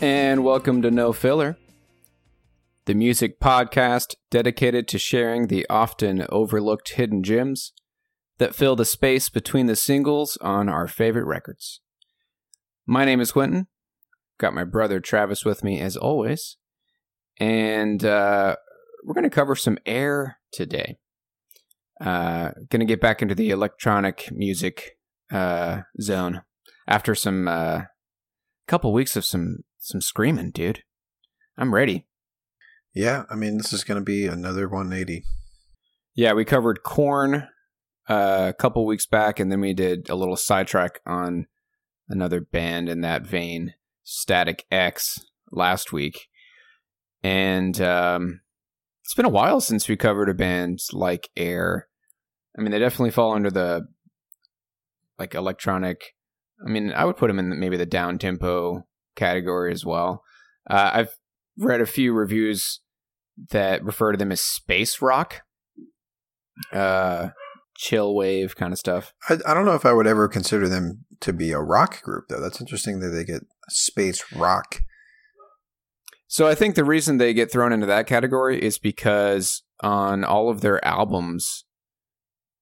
And welcome to No Filler, the music podcast dedicated to sharing the often overlooked hidden gems that fill the space between the singles on our favorite records. My name is Quentin. Got my brother Travis with me as always. And uh, we're going to cover some air today. Uh, going to get back into the electronic music uh, zone after some uh, couple weeks of some some screaming, dude. I'm ready. Yeah, I mean, this is going to be another 180. Yeah, we covered Korn uh, a couple weeks back, and then we did a little sidetrack on another band in that vein, Static X, last week. And um, it's been a while since we covered a band like Air. I mean, they definitely fall under the like electronic. I mean, I would put them in maybe the down tempo category as well. Uh, I've read a few reviews that refer to them as space rock, uh, chill wave kind of stuff. I, I don't know if I would ever consider them to be a rock group, though. That's interesting that they get space rock. So I think the reason they get thrown into that category is because on all of their albums,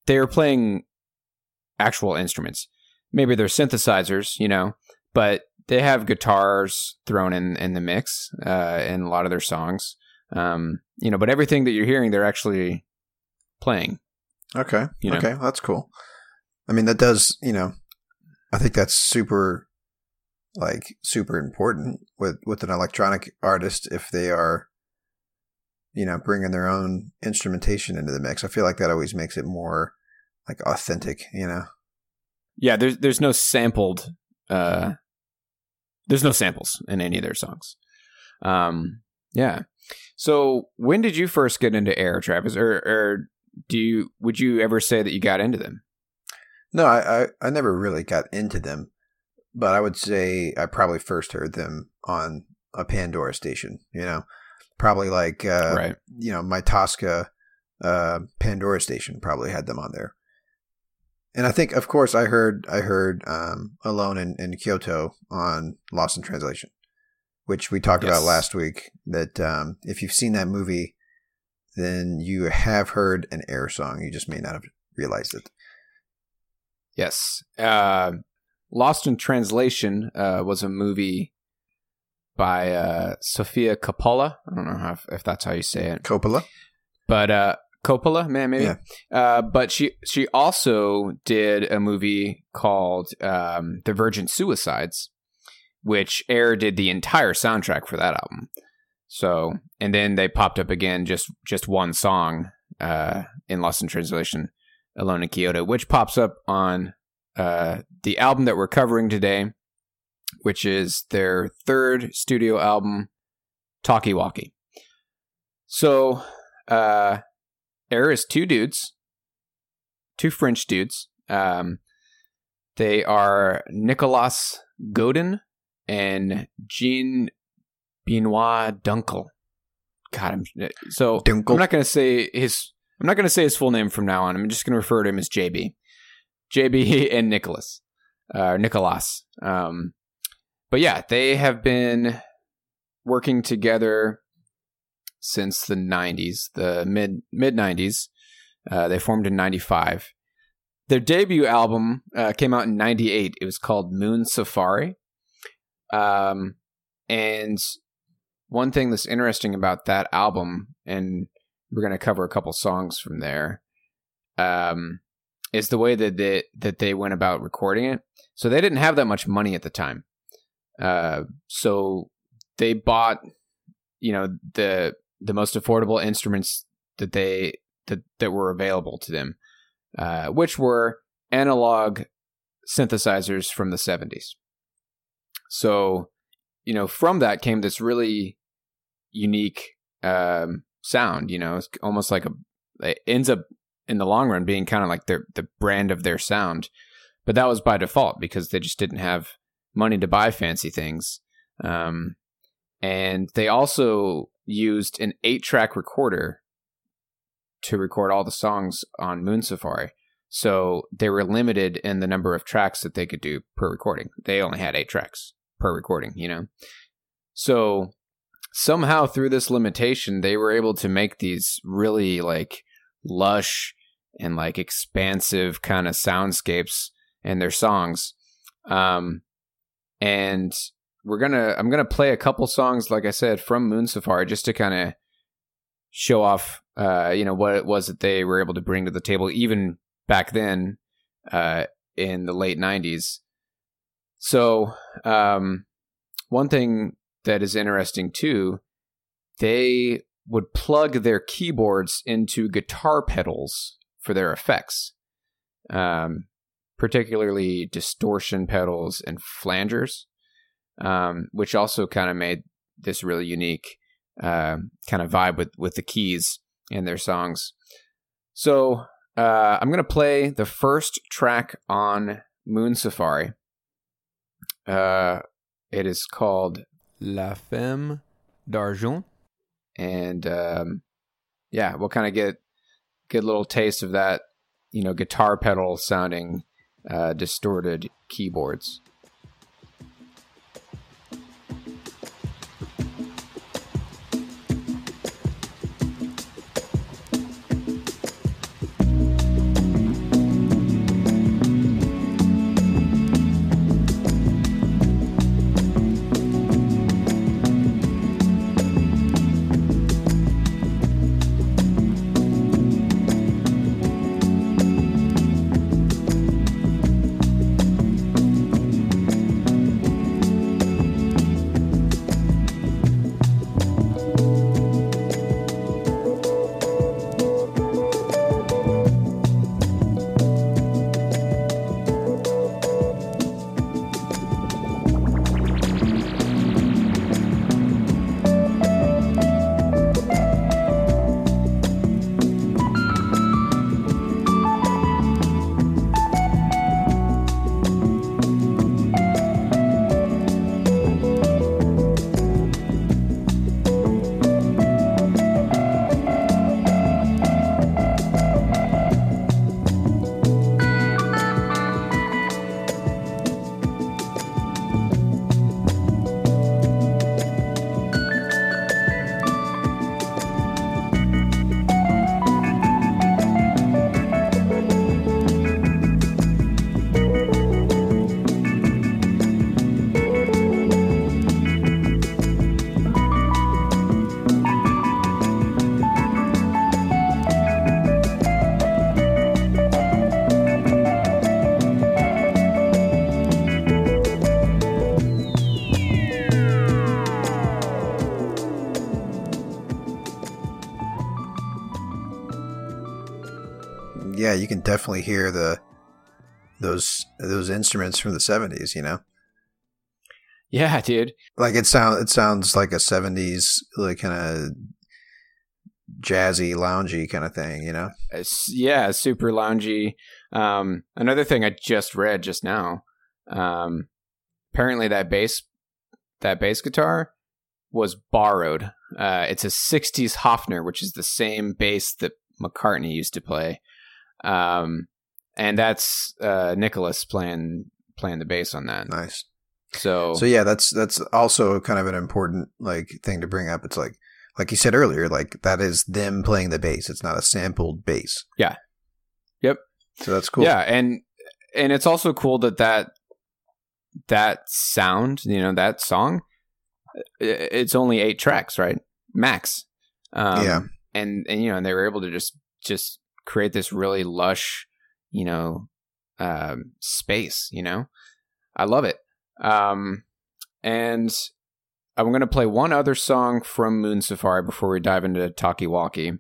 they are playing actual instruments. Maybe they're synthesizers, you know, but they have guitars thrown in in the mix uh, in a lot of their songs. Um, you know, but everything that you're hearing, they're actually playing. Okay. You know? Okay. That's cool. I mean, that does, you know, I think that's super, like, super important with, with an electronic artist if they are, you know, bringing their own instrumentation into the mix. I feel like that always makes it more, like, authentic, you know? Yeah, there's there's no sampled uh there's no samples in any of their songs. Um yeah. So when did you first get into air, Travis? Or or do you would you ever say that you got into them? No, I, I, I never really got into them, but I would say I probably first heard them on a Pandora station, you know, probably like, uh, Right. you know, my Tosca uh, Pandora station probably had them on there. And I think, of course, I heard I heard um, Alone in, in Kyoto on Lost in Translation, which we talked about last week. That um, if you've seen that movie, then you have heard an air song. You just may not have realized it. Yes. Uh, Lost in Translation uh, was a movie by uh, Sofia Coppola. I don't know how, if that's how you say it, Coppola. but uh, Coppola, man, maybe. Yeah. Uh, but she she also did a movie called um, The Virgin Suicides, which Air did the entire soundtrack for that album. So, and then they popped up again, just just one song uh, in Lost in Translation, Alone in Kyoto, which pops up on uh, the album that we're covering today, which is their third studio album, Talkie Walkie. So, uh, Air is two dudes, two French dudes. Um, they are Nicolas Godin and Jean Benoit Dunkel. God, I'm so Dunkel. I'm not going to say his. I'm not going to say his full name from now on. I'm just going to refer to him as JB, JB and Nicholas, uh, Nicolas. Um, but yeah, they have been working together since the 90s, the mid mid 90s. Uh, they formed in 95. Their debut album uh, came out in 98. It was called Moon Safari. Um, and one thing that's interesting about that album, and we're going to cover a couple songs from there, um, is the way that they, that they went about recording it. So they didn't have that much money at the time. Uh, so they bought, you know, the the most affordable instruments that they that that were available to them, uh, which were analog synthesizers from the seventies. So, you know, from that came this really unique um, sound. You know, it's almost like a it ends up in the long run being kind of like their the brand of their sound. But that was by default because they just didn't have money to buy fancy things. Um, and they also used an eight track recorder to record all the songs on Moon Safari. So they were limited in the number of tracks that they could do per recording. They only had eight tracks per recording, you know? So somehow through this limitation, they were able to make these really like lush and like expansive kind of soundscapes in their songs. Um, and we're gonna I'm gonna play a couple songs, like I said, from Moon Safari, just to kind of show off, uh, you know, what it was that they were able to bring to the table, even back then, uh, in the late '90s. So, um, one thing that is interesting too, they would plug their keyboards into guitar pedals for their effects. Um, particularly distortion pedals and flangers, um, which also kind of made this really unique uh, kind of vibe with with the keys in their songs. So uh, I'm gonna play the first track on Moon Safari. Uh, it is called La Femme d'Argent, and um, yeah, we'll kind of get get a little taste of that, you know, guitar pedal sounding uh, distorted keyboards. You can definitely hear the those those instruments from the seventies. You know, Yeah, dude. Like it sound it sounds like a seventies like kind of jazzy, loungy kind of thing, you know? It's, yeah, super loungy. Um, another thing I just read just now. Um, apparently that bass that bass guitar was borrowed. Uh, it's a '60s Hofner, which is the same bass that McCartney used to play. Um, and that's uh, Nicholas playing playing the bass on that. Nice. So So yeah, that's that's also kind of an important like thing to bring up. It's like like you said earlier, like that is them playing the bass. It's not a sampled bass. Yeah. Yep. So that's cool. Yeah, and and it's also cool that that that sound, you know, that song, it's only eight tracks, right? Max. Um, Yeah. And and you know, and they were able to just just create this really lush, you know, um, space. You know, I love it. Um, and I'm going to play one other song from Moon Safari before we dive into Talkie Walkie.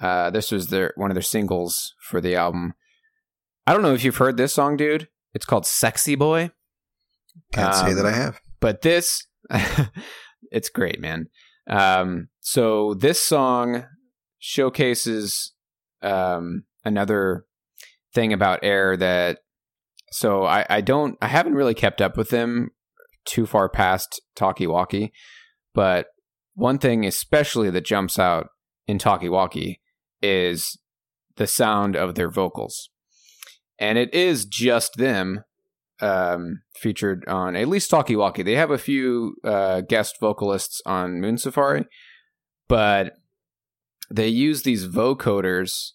Uh, this was their one of their singles for the album. I don't know if you've heard this song, dude. It's called "Sexy Boy," Can't say Um, that I have. but this, it's great, man. Um, so this song showcases um, another thing about Air that. So I, I don't, I haven't really kept up with them too far past Talkie Walkie, but one thing especially that jumps out in Talkie Walkie is the sound of their vocals. And it is just them um, featured on at least Talkie Walkie. They have a few uh, guest vocalists on Moon Safari, but they use these vocoders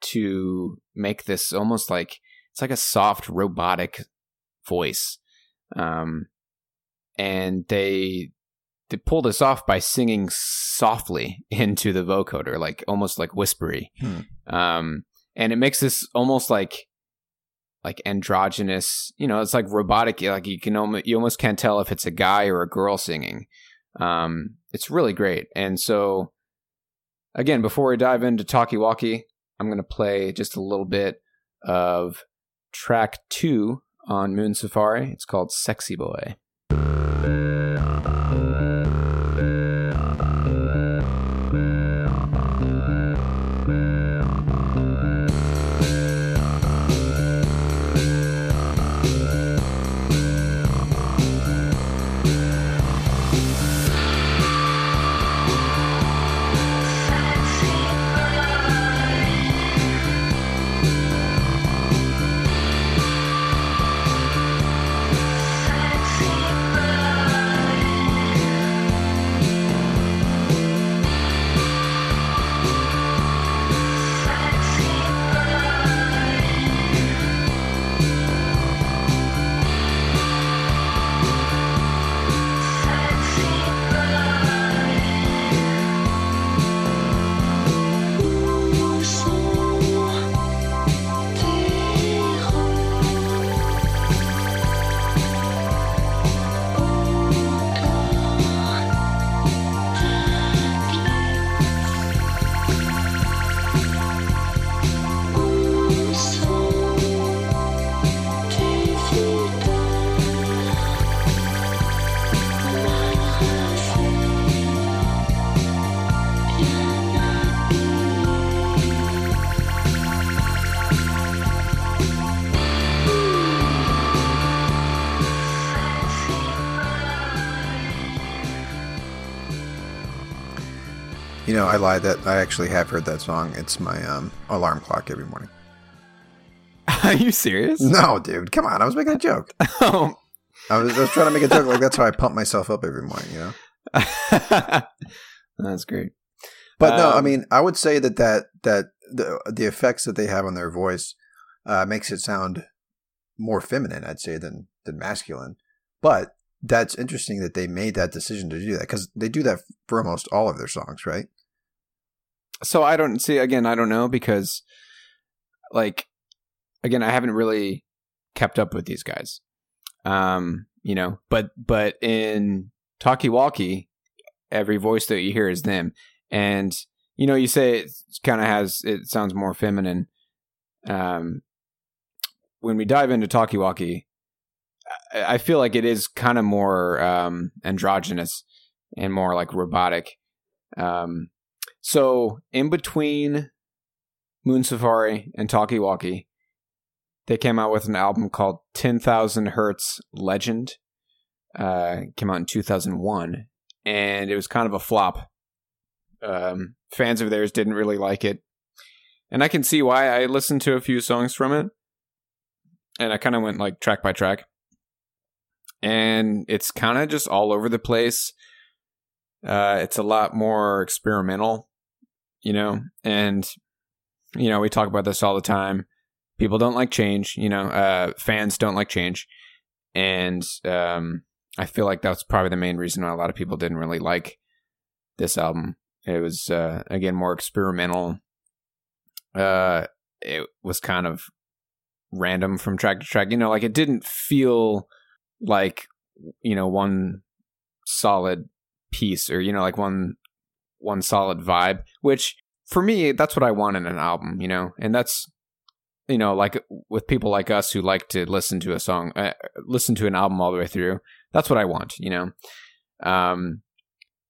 to make this almost like it's like a soft robotic voice. Um, and they they pull this off by singing softly into the vocoder, like almost like whispery. Hmm. Um, and it makes this almost like like androgynous. You know, it's like robotic. Like you can almost you almost can't tell if it's a guy or a girl singing. Um, it's really great. And so, again, before we dive into Talkie Walkie, I'm going to play just a little bit of track two on Moon Safari. It's called Sexy Boy. I lied that I actually have heard that song. It's my um, alarm clock every morning. Are you serious? No, dude, come on. I was making a joke. Oh. I was, I was trying to make a joke. Like that's how I pump myself up every morning. You know. That's great. But no, I Um, mean, I would say that that that the the effects that they have on their voice uh, makes it sound more feminine, I'd say, than than masculine. But that's interesting that they made that decision to do that because they do that for almost all of their songs, right? So I don't see again. I don't know because, like, again, I haven't really kept up with these guys. Um, you know, but but in Talkie Walkie, every voice that you hear is them, and you know, you say it kind of has it sounds more feminine. Um, when we dive into Talkie Walkie, I feel like it is kind of more um, androgynous and more like robotic. Um, so in between Moon Safari and Talkie Walkie, they came out with an album called 10,000 Hertz Legend. Uh, came out in 2001, and it was kind of a flop. Um, fans of theirs didn't really like it, and I can see why. I listened to a few songs from it, and I kind of went like track by track, and it's kind of just all over the place. Uh, it's a lot more experimental, you know, and you know we talk about this all the time. People don't like change, you know. Uh, fans don't like change, and um, I feel like that's probably the main reason why a lot of people didn't really like this album. It was uh, again more experimental. Uh, it was kind of random from track to track. You know, like it didn't feel like you know one solid piece or you know like one one solid vibe. Which for me, that's what I want in an album. You know, and that's you know like with people like us who like to listen to a song, uh, listen to an album all the way through that's what I want, you know. Um,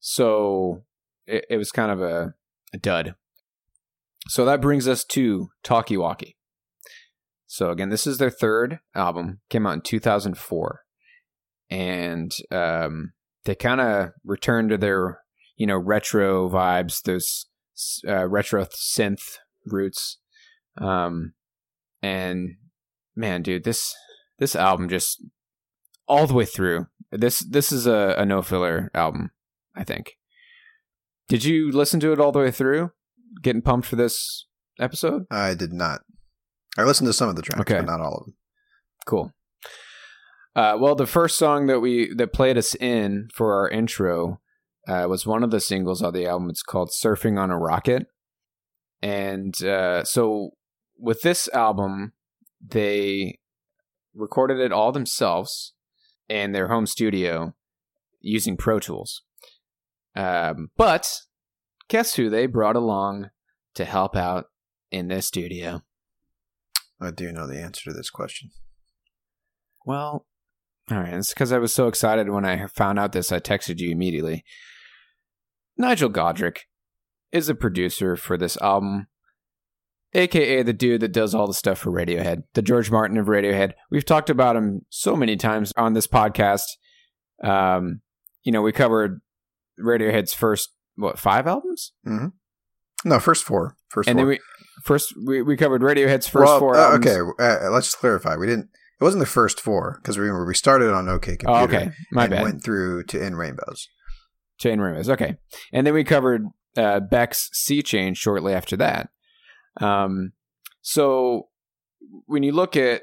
so it, it was kind of a, a, dud. So that brings us to Talkie Walkie. So again, this is their third album. Came out in 2004, and um, they kind of returned to their you know retro vibes, those uh, retro synth roots. Um, and man, dude, this this album just all the way through. This this is a, a no filler album, I think. Did you listen to it all the way through? Getting pumped for this episode? I did not. I listened to some of the tracks, okay. but not all of them. Cool. Uh, well, the first song that we that played us in for our intro uh, was one of the singles on the album. It's called "Surfing on a Rocket," and uh, so with this album, they recorded it all themselves in their home studio using Pro Tools. Um, but guess who they brought along to help out in this studio? I do know the answer to this question. Well, all right. It's because I was so excited when I found out this, I texted you immediately. Nigel Godrich is a producer for this album aka the dude that does all the stuff for Radiohead, the George Martin of Radiohead. We've talked about him so many times on this podcast. Um, you know, we covered Radiohead's first what five albums? Mm-hmm. No, first four. First, and four. then we first we, we covered Radiohead's first well, four. Uh, albums. okay, uh, let's just clarify. We didn't. It wasn't the first four because remember we started on OK Computer. Oh, okay, my and bad. Went through to In Rainbows. Chain Rainbows. Okay, and then we covered uh, Beck's Sea Change shortly after that. Um, so when you look at,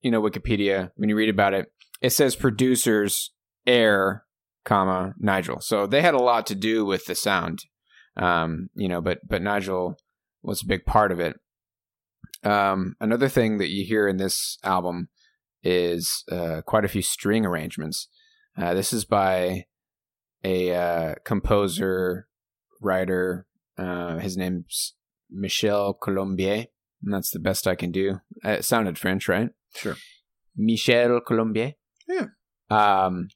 you know, Wikipedia, when you read about it, it says producers Air, comma Nigel. So they had a lot to do with the sound, um, you know, but but Nigel was a big part of it. Um, another thing that you hear in this album is uh, quite a few string arrangements. Uh, this is by a uh, composer, writer. Uh, his name's Michel Colombier. And that's the best I can do. It sounded French, right? Sure. Michel Colombier. Yeah. Um,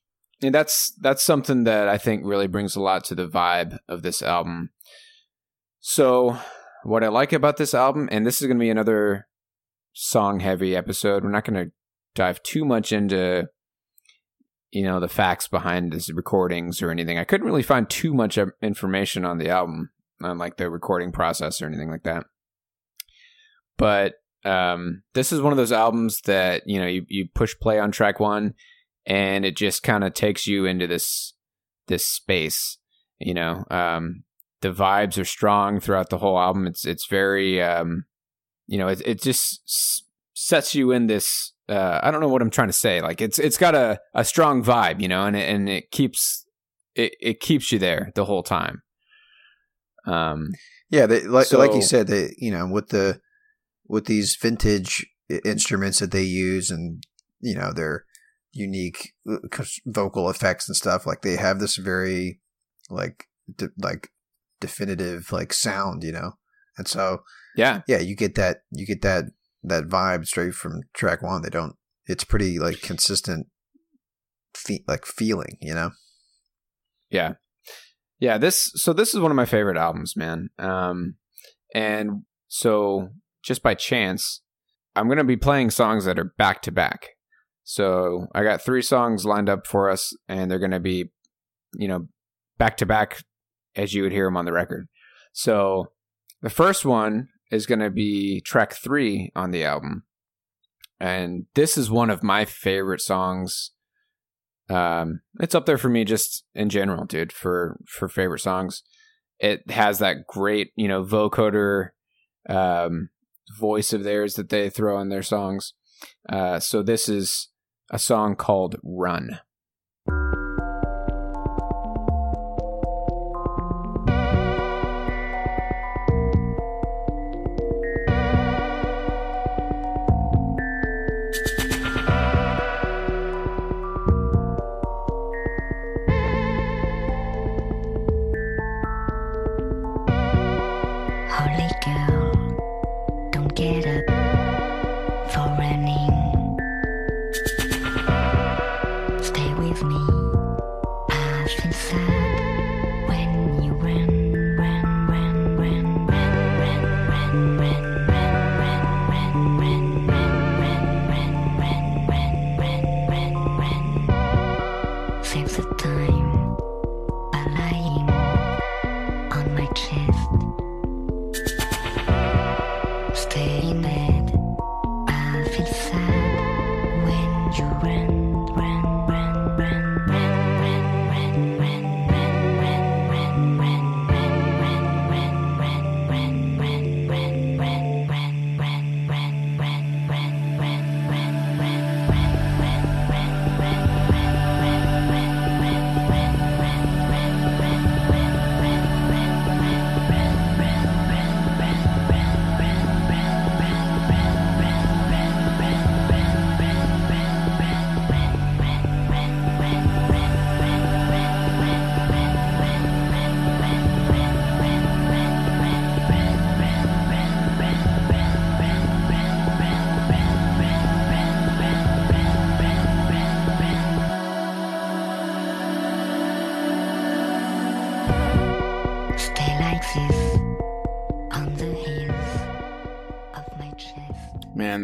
and that's that's something that I think really brings a lot to the vibe of this album. So, what I like about this album, and this is going to be another song heavy episode. We're not going to dive too much into you know the facts behind these recordings or anything. I couldn't really find too much information on the album on like the recording process or anything like that. But um, this is one of those albums that you know you, you push play on track one, and it just kind of takes you into this this space. You know, um, the vibes are strong throughout the whole album. It's it's very um, you know it it just s- sets you in this. Uh, I don't know what I'm trying to say. Like it's it's got a, a strong vibe, you know, and it, and it keeps it, it keeps you there the whole time. Um, yeah, they, like so, like you said, they you know with the with these vintage instruments that they use, and you know their unique uh, vocal effects and stuff. Like they have this very like de- like definitive like sound, you know, and so yeah, yeah, you get that you get that that vibe straight from track one. They don't it's pretty like consistent, fe- like feeling, you know. Yeah, yeah. This so this is one of my favorite albums, man. Um, and so just by chance, I'm gonna be playing songs that are back to back. So I got three songs lined up for us, and they're gonna be, you know, back to back as you would hear them on the record. So the first one is going to be track three on the album. And this is one of my favorite songs. Um, it's up there for me just in general, dude, for, for favorite songs. It has that great, you know, vocoder, um, voice of theirs that they throw in their songs. Uh, so this is a song called Run.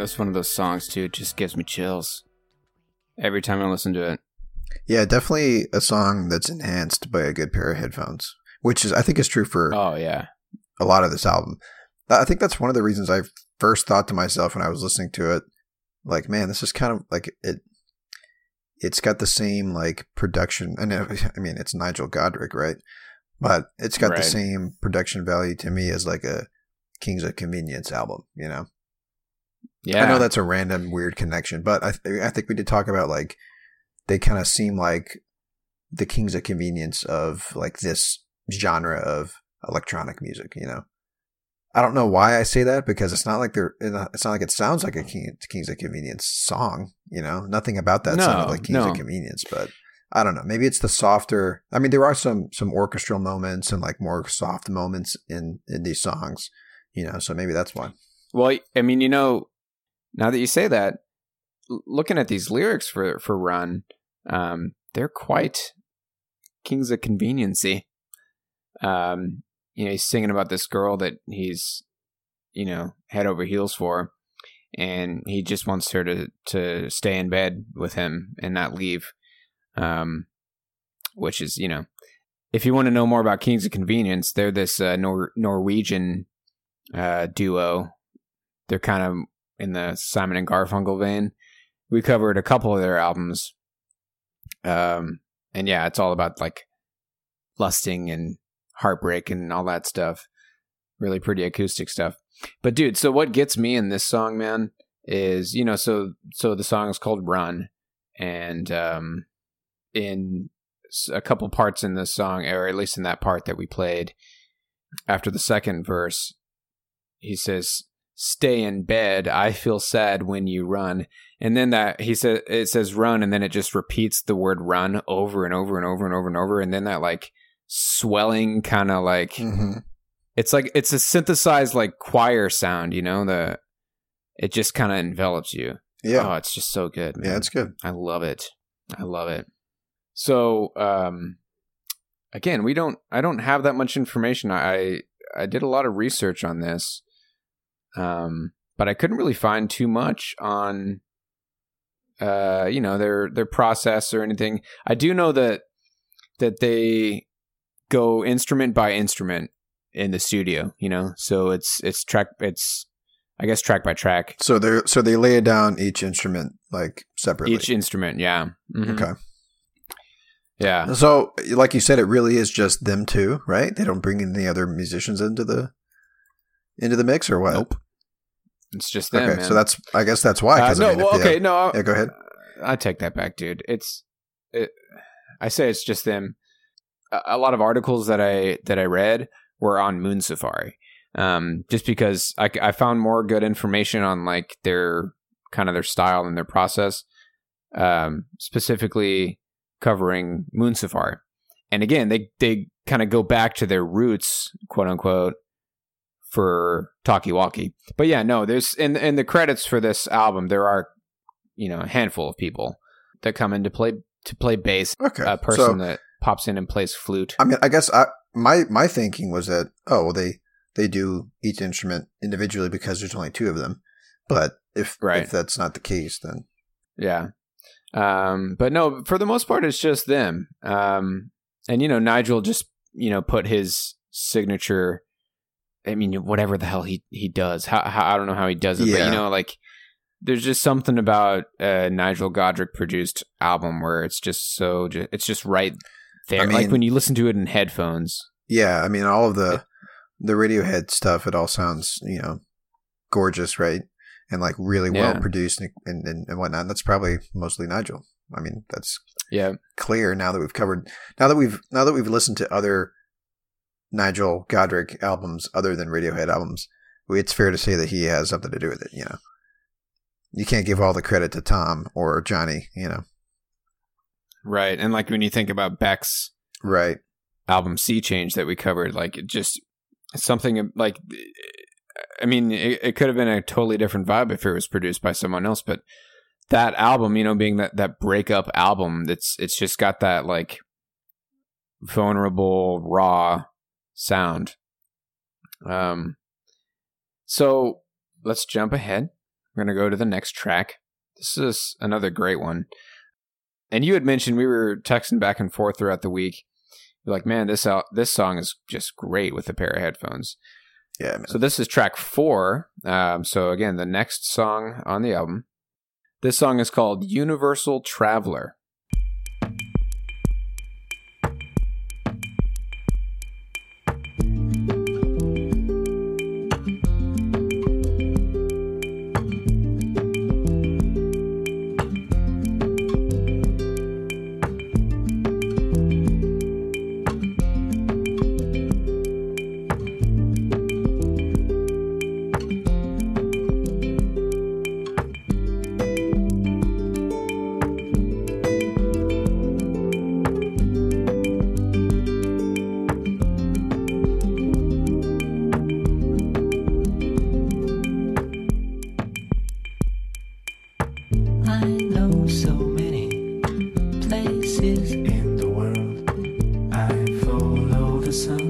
That's one of those songs too. It just gives me chills every time I listen to it. Yeah, definitely a song that's enhanced by a good pair of headphones, which is I think is true for Oh yeah. a lot of this album. I think that's one of the reasons I first thought to myself when I was listening to it, like, man, this is kind of like it. It's got the same like production. I know, I mean, it's Nigel Godrich, right? But it's got Right. the same production value to me as like a Kings of Convenience album. You know, Yeah. I know that's a random weird connection, but I I think we did talk about like they kind of seem like the Kings of Convenience of like this genre of electronic music. You know, I don't know why I say that because it's not like they're it's not like it sounds like a King, Kings of Convenience song. You know, nothing about that No, sounded like Kings no. of Convenience, but. I don't know. Maybe it's the softer. I mean, there are some some orchestral moments and like more soft moments in in these songs, you know. So maybe that's why. Well, I mean, you know, now that you say that, looking at these lyrics for for Run, um, they're quite Kings of Conveniency. Um, you know, he's singing about this girl that he's, you know, head over heels for, and he just wants her to to stay in bed with him and not leave. Um, which is, you know, if you want to know more about Kings of Convenience, they're this uh, Nor- Norwegian uh, duo they're kind of in the Simon and Garfunkel vein. We covered a couple of their albums. Um, and yeah, it's all about like lusting and heartbreak and all that stuff. Really pretty acoustic stuff. But dude, so what gets me in this song, man, is, you know, so so the song is called Run and um in a couple parts in this song or at least in that part that we played after the second verse, he says stay in bed i feel sad when you run and then that he said it says run and then it just repeats the word run over and over and over and over and over and then that like swelling kind of like Mm-hmm. it's like it's a synthesized like choir sound you know the it just kind of envelops you Yeah. Oh, it's just so good. Man. yeah, it's good. I love it. I love it. So, um, again, we don't. I don't have that much information. I I did a lot of research on this, um, but I couldn't really find too much on, uh, you know, their their process or anything. I do know that that they go instrument by instrument in the studio. You know, so it's it's track. It's I guess track by track. So they so they lay down each instrument like separately. Each instrument, yeah. Mhm. okay. Yeah. So, like you said, it really is just them two, right? They don't bring any other musicians into the into the mix, or what? Nope. It's just them. Okay, man. so that's I guess that's why. Uh, no. I mean, well, okay. have- no. Yeah, go ahead. I take that back, dude. It's. It, I say it's just them. A, a lot of articles that I that I read were on Moon Safari, um, just because I, I found more good information on like their kind of their style and their process, um, specifically covering Moon Safari. And again, they they kind of go back to their roots, quote unquote, for Talkie Walkie. But yeah, no, there's in in the credits for this album, there are you know a handful of people that come in to play to play bass. Okay, A person so that pops in and plays flute. I mean, I guess I my my thinking was that oh well they they do each instrument individually because there's only two of them, but if Right. if that's not the case, then Yeah. Um, but no, for the most part, it's just them. Um, and you know, Nigel just you know put his signature. I mean, whatever the hell he he does. How, how I don't know how he does it, but you know, like there's just something about a Nigel Godrich produced album where it's just so it's just right there. I like when you listen to it in headphones. yeah, I mean all of the the Radiohead stuff, it all sounds you know gorgeous, right? And like really well Yeah. produced and, and and and whatnot. That's probably mostly Nigel. I mean, that's Yeah, clear now that we've covered now that we've now that we've listened to other Nigel Godrich albums other than Radiohead albums, it's fair to say that he has something to do with it. You know, you can't give all the credit to Tom or Jonny. You know, right. And like when you think about Beck's right? album Sea Change that we covered, like it just something like I mean, it, it could have been a totally different vibe if it was produced by someone else, but that album, you know, being that that breakup album, that's it's just got that like vulnerable, raw sound. Um, so let's jump ahead. We're gonna go to the next track. This is another great one. And you had mentioned we were texting back and forth throughout the week. You're like, man, this out this song is just great with a pair of headphones. Yeah, man. So this is track four. Um, so again, the next song on the album. This song is called Universal Traveler. Sun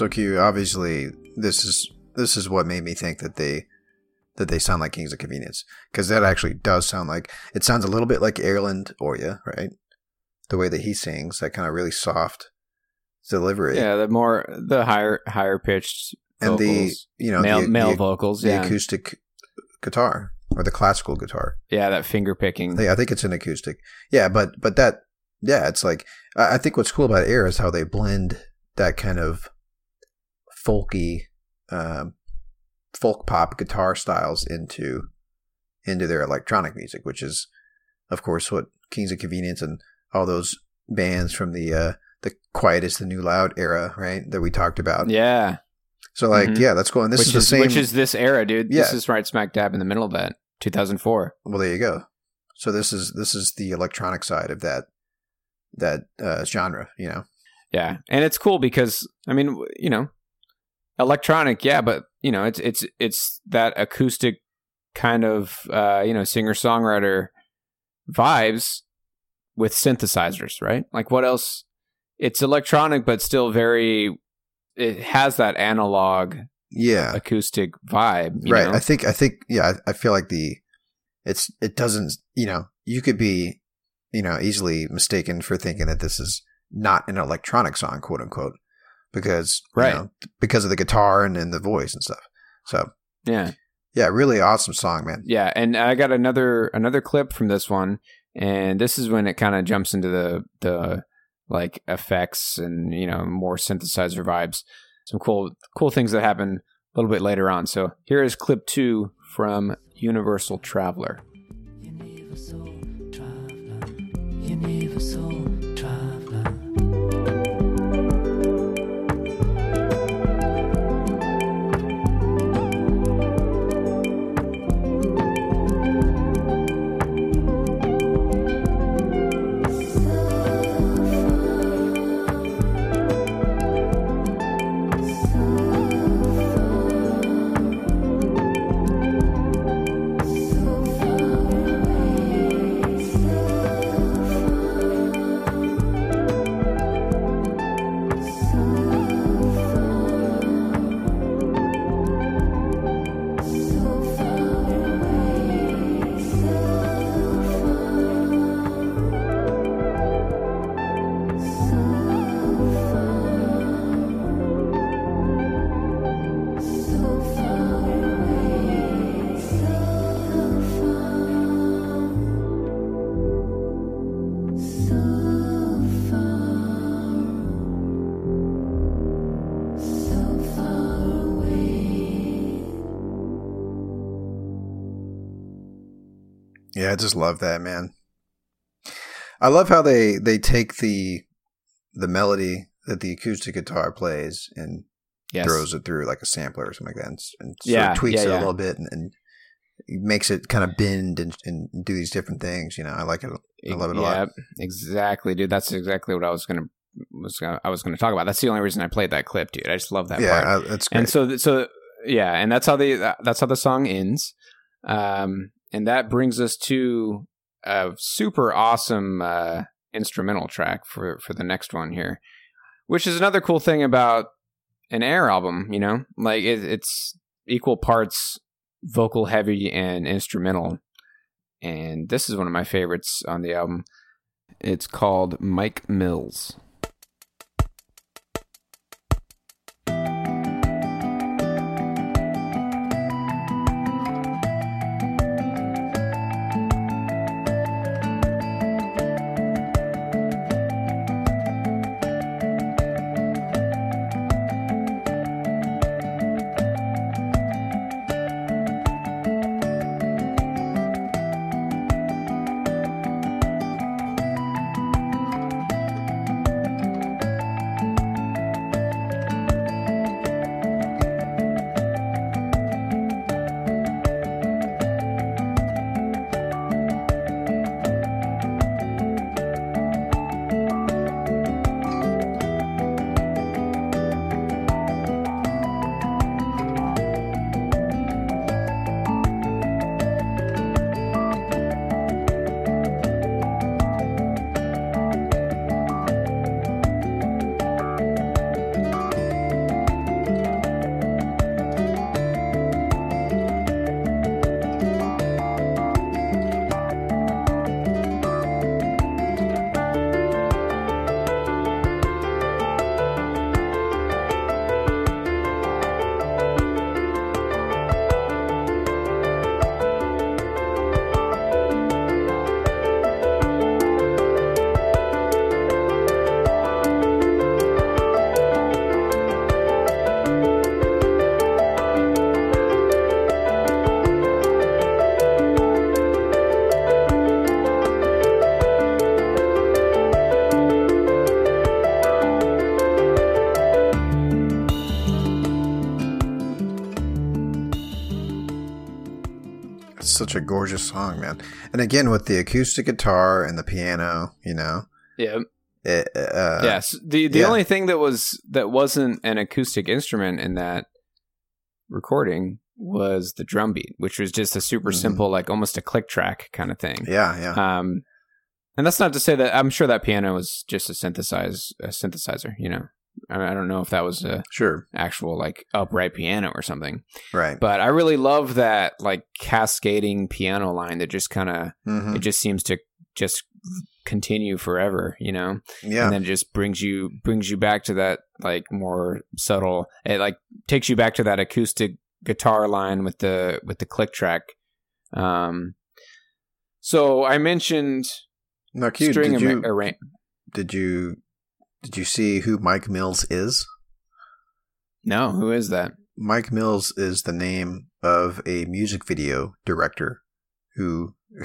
So Q, obviously, this is this is what made me think that they that they sound like Kings of Convenience because that actually does sound like it sounds a little bit like Erlend Øye, right? the way that he sings, that kind of really soft delivery. Yeah, the more the higher higher pitched and the you know male the, male the, vocals. the yeah, acoustic guitar or the classical guitar. yeah, that finger picking. I think, I think it's an acoustic. Yeah, but but that yeah, it's like I think what's cool about Air is how they blend that kind of folky, um, folk pop guitar styles into into their electronic music, which is of course what Kings of Convenience and all those bands from the uh, the Quiet is the New Loud era, right? That we talked about. yeah, So like, Mhm. yeah, that's cool. And this which is the same. which is this era, dude. Yeah. This is right smack dab in the middle of that. 2004. Well, there you go. So this is this is the electronic side of that that uh, genre, you know. Yeah, and it's cool because I mean, you know, electronic, yeah, but you know, it's it's it's that acoustic kind of uh, you know singer songwriter vibes with synthesizers, right? Like what else? It's electronic, but still very. It has that analog Yeah, acoustic vibe, you right. know? I think I think yeah. I, I feel like the it's it doesn't you know you could be you know easily mistaken for thinking that this is not an electronic song, quote unquote, because you Right. know, because of the guitar and, and the voice and stuff. So yeah. yeah, really awesome song, man. Yeah, and I got another another clip from this one, and this is when it kind of jumps into the the like effects and you know more synthesizer vibes. Some cool cool things that happen a little bit later on. So here is clip two from Universal Traveler. Universal traveler, universal traveler. Yeah, I just love that, man. I love how they they take the the melody that the acoustic guitar plays and Yes. throws it through like a sampler or something like that, and, and sort Yeah, of tweaks yeah, it yeah. a little bit and, and makes it kind of bend and, and do these different things. You know, I like it. I love it a lot. Exactly, dude. That's exactly what I was gonna was gonna, I was gonna talk about. That's the only reason I played that clip, dude. I just love that part. Yeah, I, that's great. and so so yeah and that's how the that's how the song ends um and that brings us to a super awesome uh instrumental track for for the next one here which is another cool thing about an air album you know? Like it, it's equal parts vocal heavy and instrumental. And this is one of my favorites on the album. It's called mike mills It's such a gorgeous song, man. And again, with the acoustic guitar and the piano, you know, Yeah. it, uh, yes. The the yeah. only thing that was that wasn't an acoustic instrument in that recording was the drum beat, which was just a super Mhm. simple, like almost a click track kind of thing. yeah, yeah. Um, and that's not to say that I'm sure that piano was just a synthesize a synthesizer. You know, I, I don't know if that was a sure, actual like upright piano or something, right. but I really love that like cascading piano line that just kind of Mhm. it just seems to just continue forever. You know, Yeah, and then it just brings you brings you back to that like more subtle. It like takes you back to that acoustic guitar line with the with the click track. Um, so I mentioned now, Q, string did you arra- did you did you see who Mike Mills is? No, who is that? Mike Mills is the name of a music video director who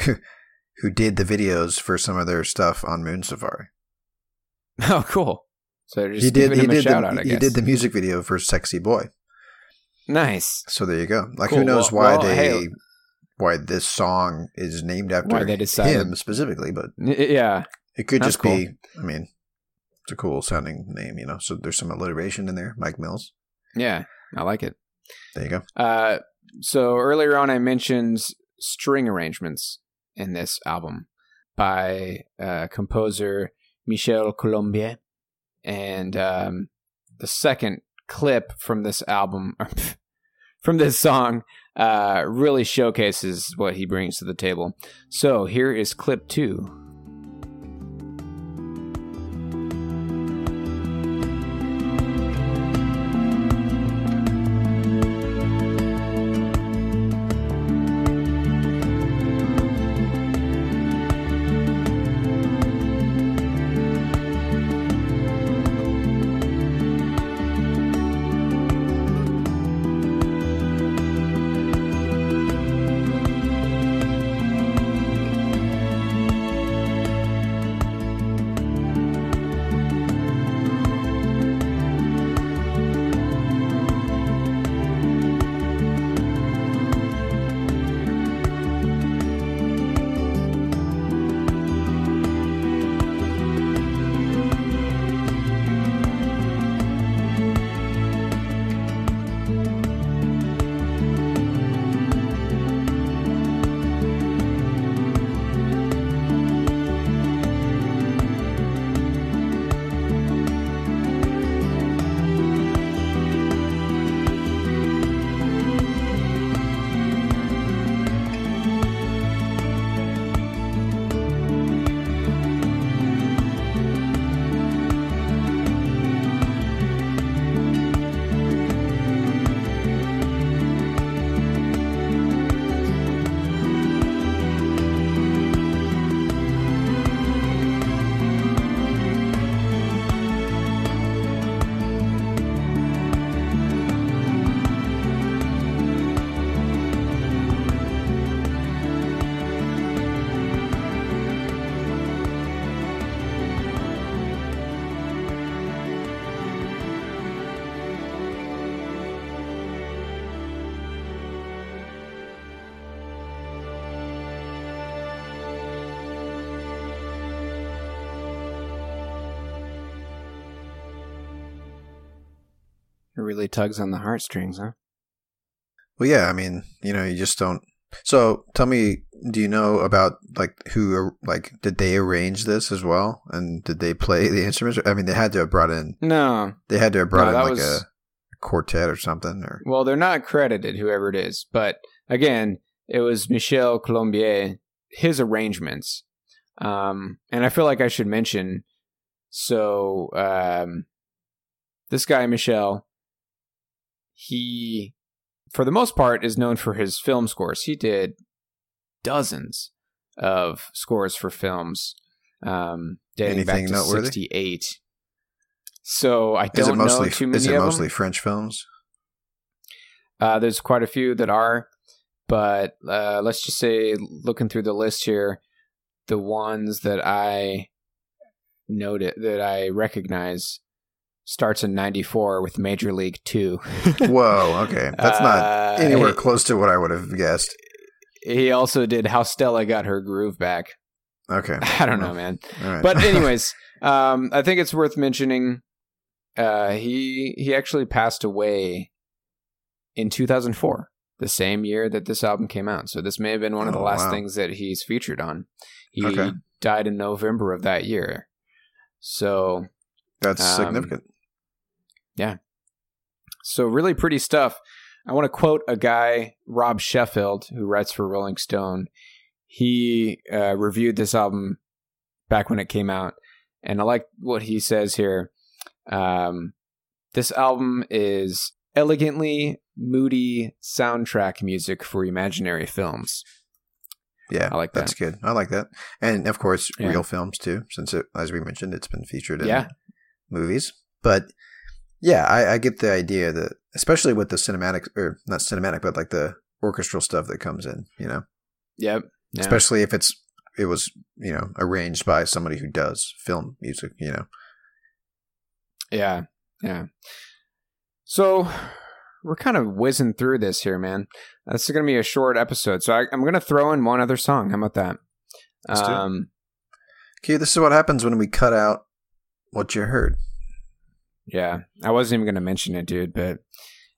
who did the videos for some of their stuff on Moon Safari. Oh, cool. So just he did he did the, out. I he did the music video for Sexy Boy. nice. So there you go. Like Cool. who knows Well- why well, they hey- why this song is named after Why they decided- him specifically, but Yeah, it could That's just be I mean it's a cool sounding name, you know. So there's some alliteration in there, Mike Mills. yeah, I like it. There you go. Uh, so earlier on, I mentioned string arrangements in this album by uh, composer Michel Colombier, and um, the second clip from this album, from this song, uh, really showcases what he brings to the table. So here is clip two. Really tugs on the heartstrings, huh? Well, yeah, I mean, you know, you just don't. So, tell me, do you know about like who, like, did they arrange this as well, and did they play the instruments? I mean, they had to have brought in, No. they had to have brought No, in like was- a quartet or something, or Well, they're not credited, whoever it is. But again, it was Michel Colombier, his arrangements. Um, and I feel like I should mention so um, this guy, Michel, he, for the most part, is known for his film scores. He did dozens of scores for films um, dating Anything back to noteworthy? 68. So I don't it mostly know too many is it mostly French films? Uh, there's quite a few that are, but uh, let's just say, looking through the list here, the ones that I noted that I recognize starts in '94 with Major League Two. Whoa, okay, that's not Uh, anywhere close to what I would have guessed. he also did How Stella Got Her Groove Back. Okay. I don't know, man. Right. But anyways, um, I think it's worth mentioning. Uh, he he actually passed away in 2004, the same year that this album came out. So this may have been one of the Oh, last wow. things that he's featured on. He Okay. died in November of that year. So That's um, significant. So really pretty stuff. I want to quote a guy, Rob Sheffield, who writes for Rolling Stone. He uh, reviewed this album back when it came out, and I like what he says here. Um, this album is elegantly moody soundtrack music for imaginary films. Yeah, I like that. that's good. I like that, and of course, Yeah. real films too, since it, as we mentioned, it's been featured in Yeah. movies. But yeah, I, I get the idea that, especially with the cinematic or not cinematic, but like the orchestral stuff that comes in, you know, Yep. Yeah. especially if it's it was you know arranged by somebody who does film music, you know. Yeah, yeah. So we're kind of whizzing through this here, man. This is going to be a short episode, so I, I'm going to throw in one other song. How about that? Let's. Um, Okay, this is what happens when we cut out what you heard. Yeah, I wasn't even going to mention it, dude, but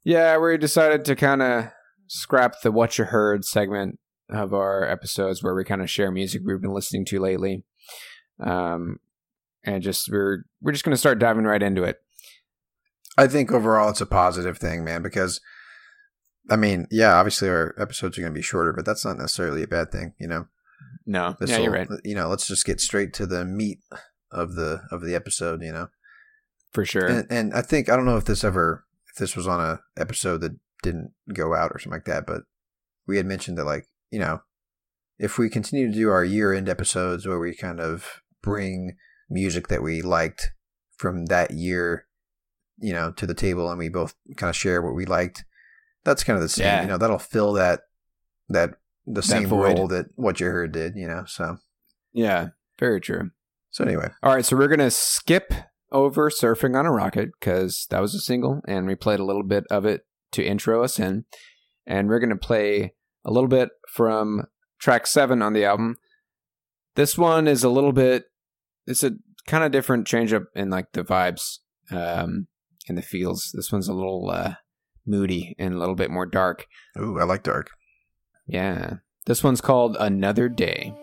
yeah, we decided to kind of scrap the "What You Heard" segment of our episodes, where we kind of share music we've been listening to lately, um, and just we're we're just going to start diving right into it. I think overall it's a positive thing, man, because I mean, yeah, obviously our episodes are going to be shorter, but that's not necessarily a bad thing, you know. No, This yeah, you're right You know, let's just get straight to the meat of the of the episode, you know. For sure. And, and I think I don't know if this ever if this was on a episode that didn't go out or something like that, but we had mentioned that like you know if we continue to do our year end episodes where we kind of bring music that we liked from that year, you know, to the table and we both kind of share what we liked, that's kind of the same. Yeah. You know, that'll fill that that the same void. role that what you heard did. You know, so yeah, very true. so anyway, All right, so we're gonna skip over "Surfing on a Rocket" because that was a single, and we played a little bit of it to intro us in, and we're gonna play a little bit from track seven on the album. This one is a little bit. It's a kind of different change up in like the vibes, um, and the feels. This one's a little uh, moody and a little bit more dark. ooh, I like dark. Yeah, this one's called "Another Day."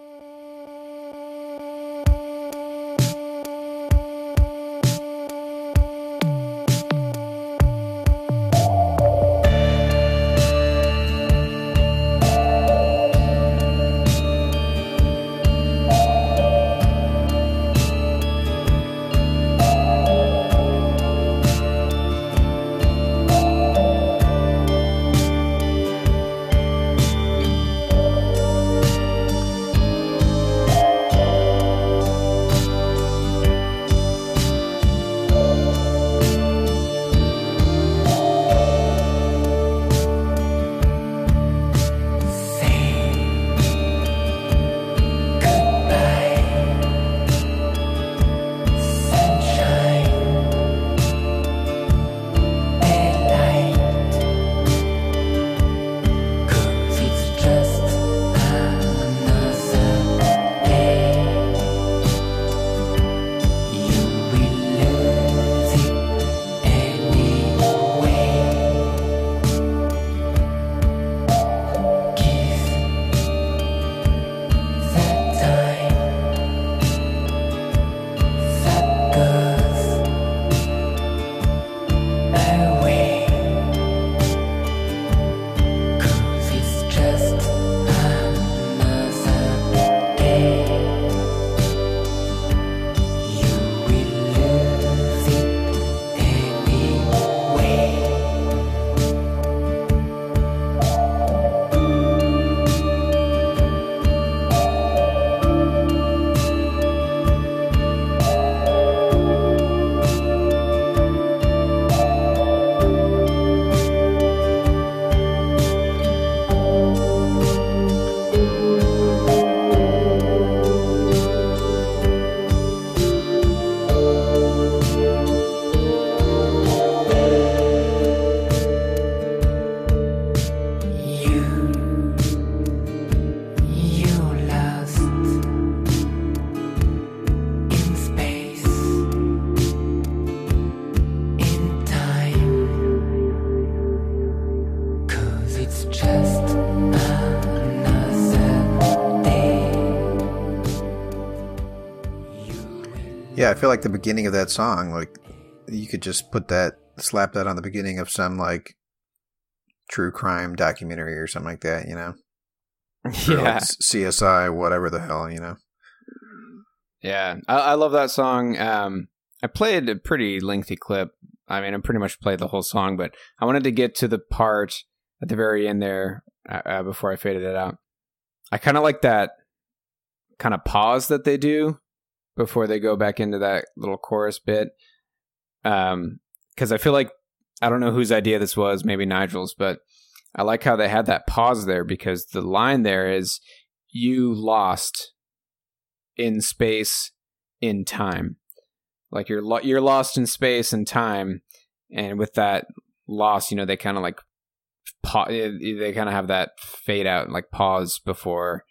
Yeah, I feel like the beginning of that song, like you could just put that, slap that on the beginning of some like true crime documentary or something like that, you know? Or, like, Yeah, CSI, whatever the hell, you know? yeah, I, I love that song. Um, I played a pretty lengthy clip. I mean, I pretty much played the whole song, but I wanted to get to the part at the very end there uh, uh, before I faded it out. I kind of like that kind of pause that they do before they go back into that little chorus bit. Um, because I feel like I don't know whose idea this was, maybe Nigel's, but I like how they had that pause there because the line there is you lost in space in time. Like you're lo- you're lost in space and time and with that loss, you know, they kind of like pa- they kind of have that fade out and like pause before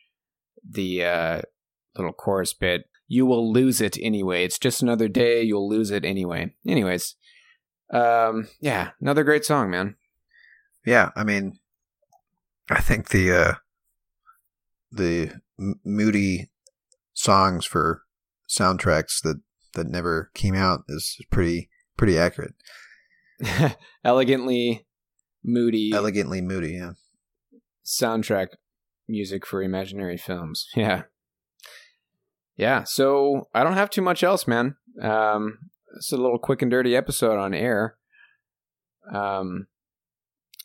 the uh little chorus bit. You will lose it anyway. It's just another day. You'll lose it anyway. Anyways, um, yeah, another great song, man. Yeah, I mean, I think the uh, the m- moody songs for soundtracks that that never came out is pretty pretty accurate. Elegantly moody Elegantly moody, yeah. soundtrack music for imaginary films. Yeah. Yeah, so I don't have too much else, man. Um, it's a little quick and dirty episode on air. Um,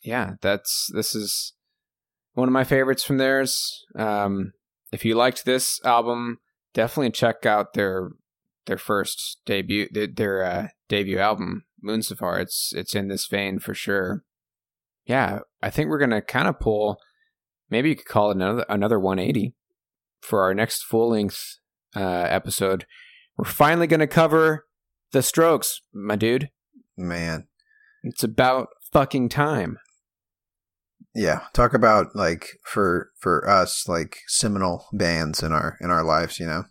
yeah, that's this is one of my favorites from theirs. Um, if you liked this album, definitely check out their their first debut their, uh, debut album, Moon Safari. It's it's in this vein for sure. Yeah, I think we're gonna kind of pull. Maybe you could call it another another 180 for our next full length uh, episode. We're finally gonna cover the Strokes, my dude. Man. It's about fucking time. Yeah. Talk about like for for us, like seminal bands in our in our lives, you know?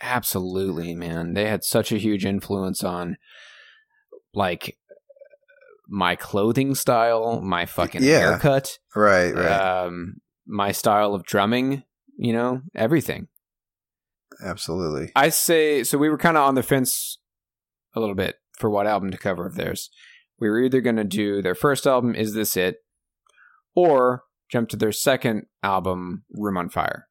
Absolutely, man. They had such a huge influence on like my clothing style, my fucking Yeah. haircut, Right, right. um, my style of drumming, you know, everything. Absolutely. I say so we were kind of on the fence a little bit for what album to cover of theirs. We were either going to do their first album, Is This It, or jump to their second album, Room on Fire.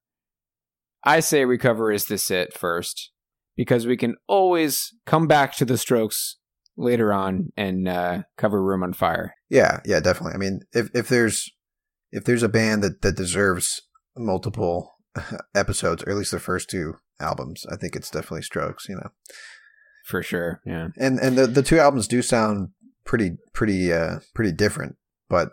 I say we cover Is This It first because we can always come back to the Strokes later on and uh, cover Room on Fire. Yeah, yeah, definitely. I mean, if if there's if there's a band that that deserves multiple episodes, or at least the first two albums, I think it's definitely Strokes. You know, For sure, yeah. and and the the two albums do sound pretty pretty uh pretty different, but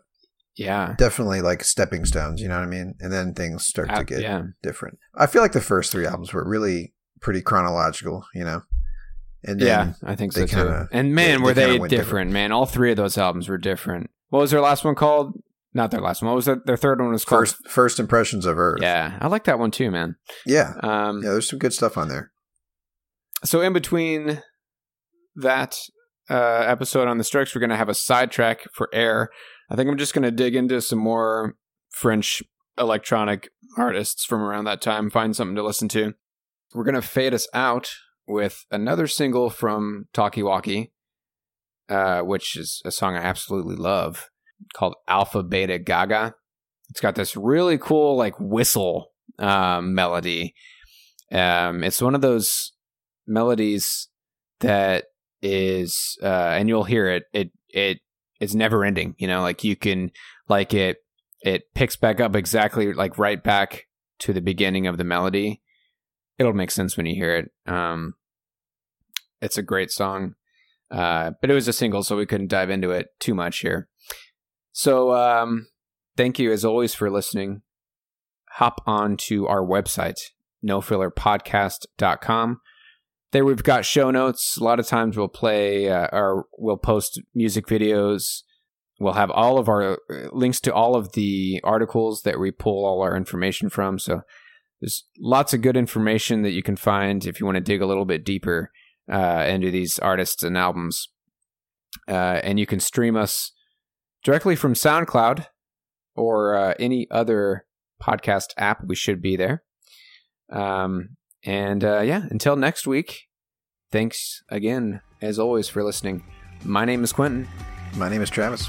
Yeah. definitely like stepping stones. You know what I mean? And then things start Uh, to get yeah. different. I feel like the first three albums were really pretty chronological. You know, and then, yeah, I think so they too. kinda- And man, they- were they they different, different. man. All three of those albums were different. What was their last one called? Not their last one. What was their, their third one was called? first first impressions of Earth. Yeah, I like that one too, man. yeah, Um, yeah. There's some good stuff on there. So in between that uh, episode on the Strokes, we're gonna have a sidetrack for air. I think I'm just gonna dig into some more French electronic artists from around that time, find something to listen to. We're gonna fade us out with another single from Talkie uh, which is a song I absolutely love, called Alpha Beta Gaga. It's got this really cool like whistle um, melody. Um, it's one of those melodies that is, uh, and you'll hear it. It it it's never ending. You know, like you can like it. It picks back up exactly like right back to the beginning of the melody. It'll make sense when you hear it. Um, it's a great song, uh, but it was a single, so we couldn't dive into it too much here. So, um, thank you as always for listening. Hop on to our website, nofillerpodcast.com. There we've got show notes. A lot of times we'll play uh, or we'll post music videos. We'll have all of our uh, links to all of the articles that we pull all our information from. So there's lots of good information that you can find if you want to dig a little bit deeper uh, into these artists and albums. Uh, and you can stream us directly from SoundCloud or uh, any other podcast app. We should be there. Um, and uh, yeah, until next week, thanks again, as always, for listening. My name is Quentin. My name is Travis.